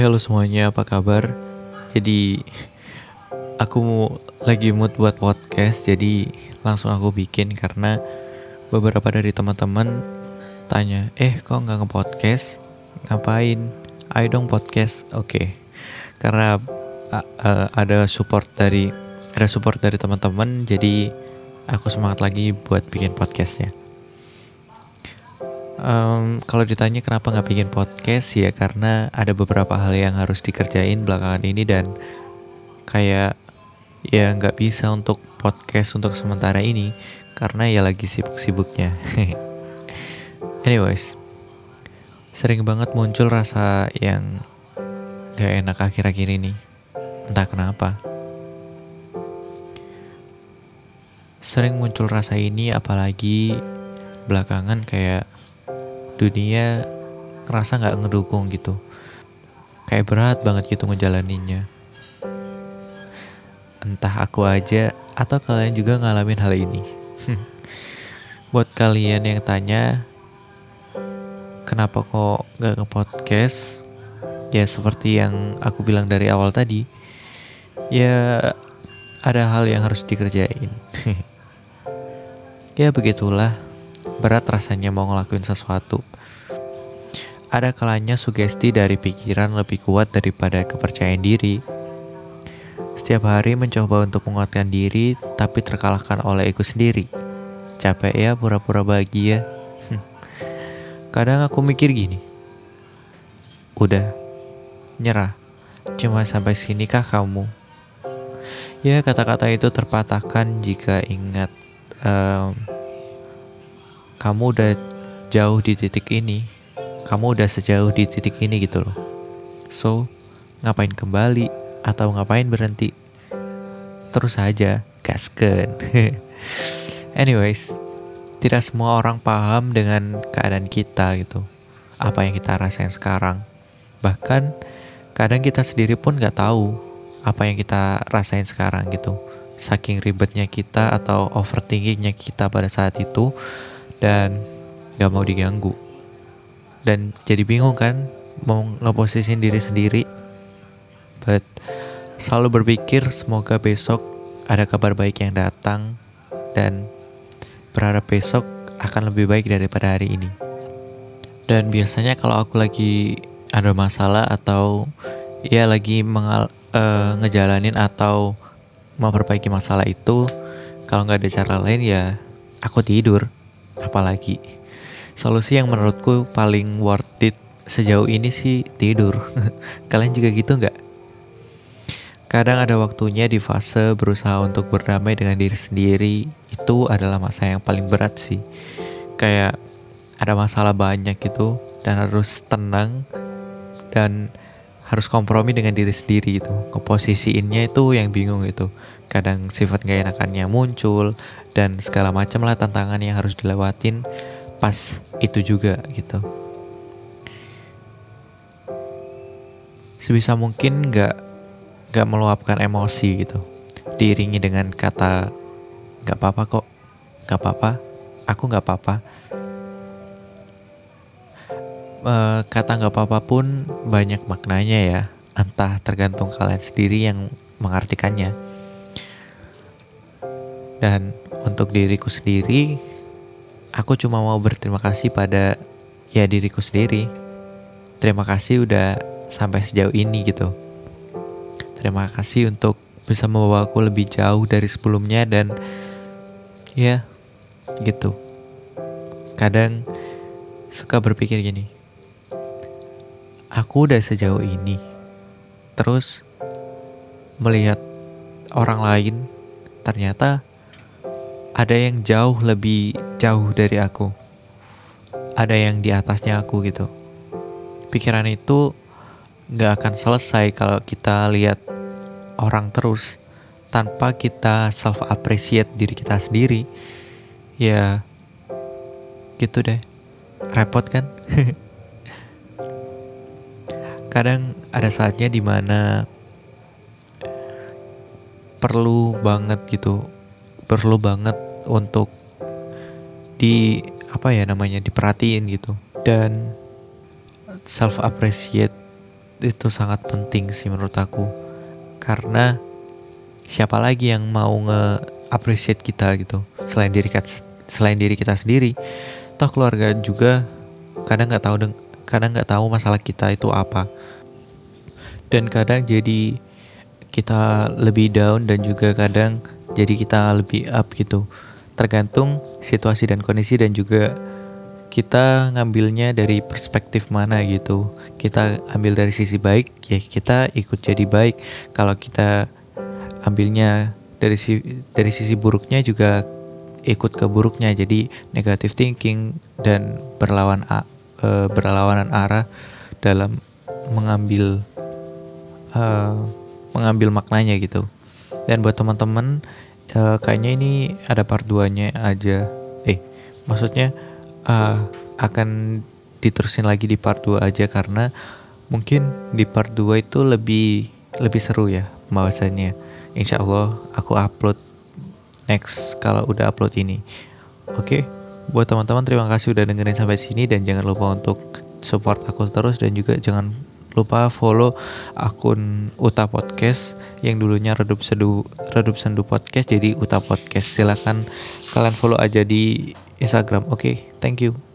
Hai halo semuanya, apa kabar? Jadi aku lagi mood buat podcast, jadi langsung aku bikin karena beberapa dari teman-teman tanya, eh kok nggak nge-podcast? Ngapain? Ayo dong podcast. Oke, karena uh, uh, ada support dari ada support dari teman-teman, jadi aku semangat lagi buat bikin podcastnya. Um, kalau ditanya kenapa nggak bikin podcast ya karena ada beberapa hal yang harus dikerjain belakangan ini dan kayak ya nggak bisa untuk podcast untuk sementara ini karena ya lagi sibuk-sibuknya. Anyways, sering banget muncul rasa yang gak enak akhir-akhir ini. Entah kenapa. Sering muncul rasa ini apalagi belakangan kayak dunia ngerasa nggak ngedukung gitu. Kayak berat banget gitu ngejalaninnya. Entah aku aja atau kalian juga ngalamin hal ini. Buat kalian yang tanya kenapa kok nggak ke podcast ya seperti yang aku bilang dari awal tadi ya ada hal yang harus dikerjain. Ya begitulah berat rasanya mau ngelakuin sesuatu. Ada kalanya sugesti dari pikiran lebih kuat daripada kepercayaan diri. Setiap hari mencoba untuk menguatkan diri, tapi terkalahkan oleh ego sendiri. Capek ya pura-pura bahagia. Kadang aku mikir gini, udah nyerah, cuma sampai sini kah kamu? Ya kata-kata itu terpatahkan jika ingat um, kamu udah jauh di titik ini, kamu udah sejauh di titik ini gitu loh. So, ngapain kembali atau ngapain berhenti? Terus aja, gasken. Anyways, tidak semua orang paham dengan keadaan kita gitu. Apa yang kita rasain sekarang. Bahkan, kadang kita sendiri pun gak tahu apa yang kita rasain sekarang gitu. Saking ribetnya kita atau overthinkingnya kita pada saat itu, dan gak mau diganggu. Dan jadi bingung kan mau ngeposisin diri sendiri. But selalu berpikir semoga besok ada kabar baik yang datang dan berharap besok akan lebih baik daripada hari ini. Dan biasanya kalau aku lagi ada masalah atau ya lagi mengal uh, ngejalanin atau memperbaiki masalah itu kalau nggak ada cara lain ya aku tidur apalagi solusi yang menurutku paling worth it sejauh ini sih tidur. Kalian juga gitu nggak? Kadang ada waktunya di fase berusaha untuk berdamai dengan diri sendiri itu adalah masa yang paling berat sih. Kayak ada masalah banyak gitu dan harus tenang dan harus kompromi dengan diri sendiri itu keposisiinnya itu yang bingung itu kadang sifat gak enakannya muncul dan segala macam lah tantangan yang harus dilewatin pas itu juga gitu. Sebisa mungkin gak gak meluapkan emosi gitu. Diiringi dengan kata gak apa-apa kok gak apa-apa aku gak apa-apa. E, kata gak apa-apa pun banyak maknanya ya. Entah tergantung kalian sendiri yang mengartikannya dan untuk diriku sendiri, aku cuma mau berterima kasih pada ya diriku sendiri. Terima kasih udah sampai sejauh ini gitu. Terima kasih untuk bisa membawa aku lebih jauh dari sebelumnya dan ya gitu. Kadang suka berpikir gini. Aku udah sejauh ini. Terus melihat orang lain ternyata ada yang jauh lebih jauh dari aku. Ada yang di atasnya aku gitu. Pikiran itu gak akan selesai kalau kita lihat orang terus tanpa kita self appreciate diri kita sendiri. Ya gitu deh. Repot kan? Kadang ada saatnya di mana perlu banget gitu perlu banget untuk di apa ya namanya diperhatiin gitu. Dan self appreciate itu sangat penting sih menurut aku. Karena siapa lagi yang mau nge appreciate kita gitu? Selain diri selain diri kita sendiri toh keluarga juga kadang nggak tahu kadang nggak tahu masalah kita itu apa. Dan kadang jadi kita lebih down dan juga kadang jadi kita lebih up gitu. Tergantung situasi dan kondisi dan juga kita ngambilnya dari perspektif mana gitu. Kita ambil dari sisi baik ya kita ikut jadi baik. Kalau kita ambilnya dari si dari sisi buruknya juga ikut ke buruknya. Jadi negative thinking dan berlawan e, berlawanan arah dalam mengambil uh, mengambil maknanya gitu. Dan buat teman-teman uh, kayaknya ini ada part 2 nya aja eh maksudnya uh, akan diterusin lagi di part 2 aja karena mungkin di part 2 itu lebih lebih seru ya bahwasannya insya Allah aku upload next kalau udah upload ini oke okay? buat teman-teman terima kasih udah dengerin sampai sini dan jangan lupa untuk support aku terus dan juga jangan lupa follow akun Uta Podcast yang dulunya Redup Sedu Redup Sendu Podcast jadi Uta Podcast. Silakan kalian follow aja di Instagram. Oke, okay, thank you.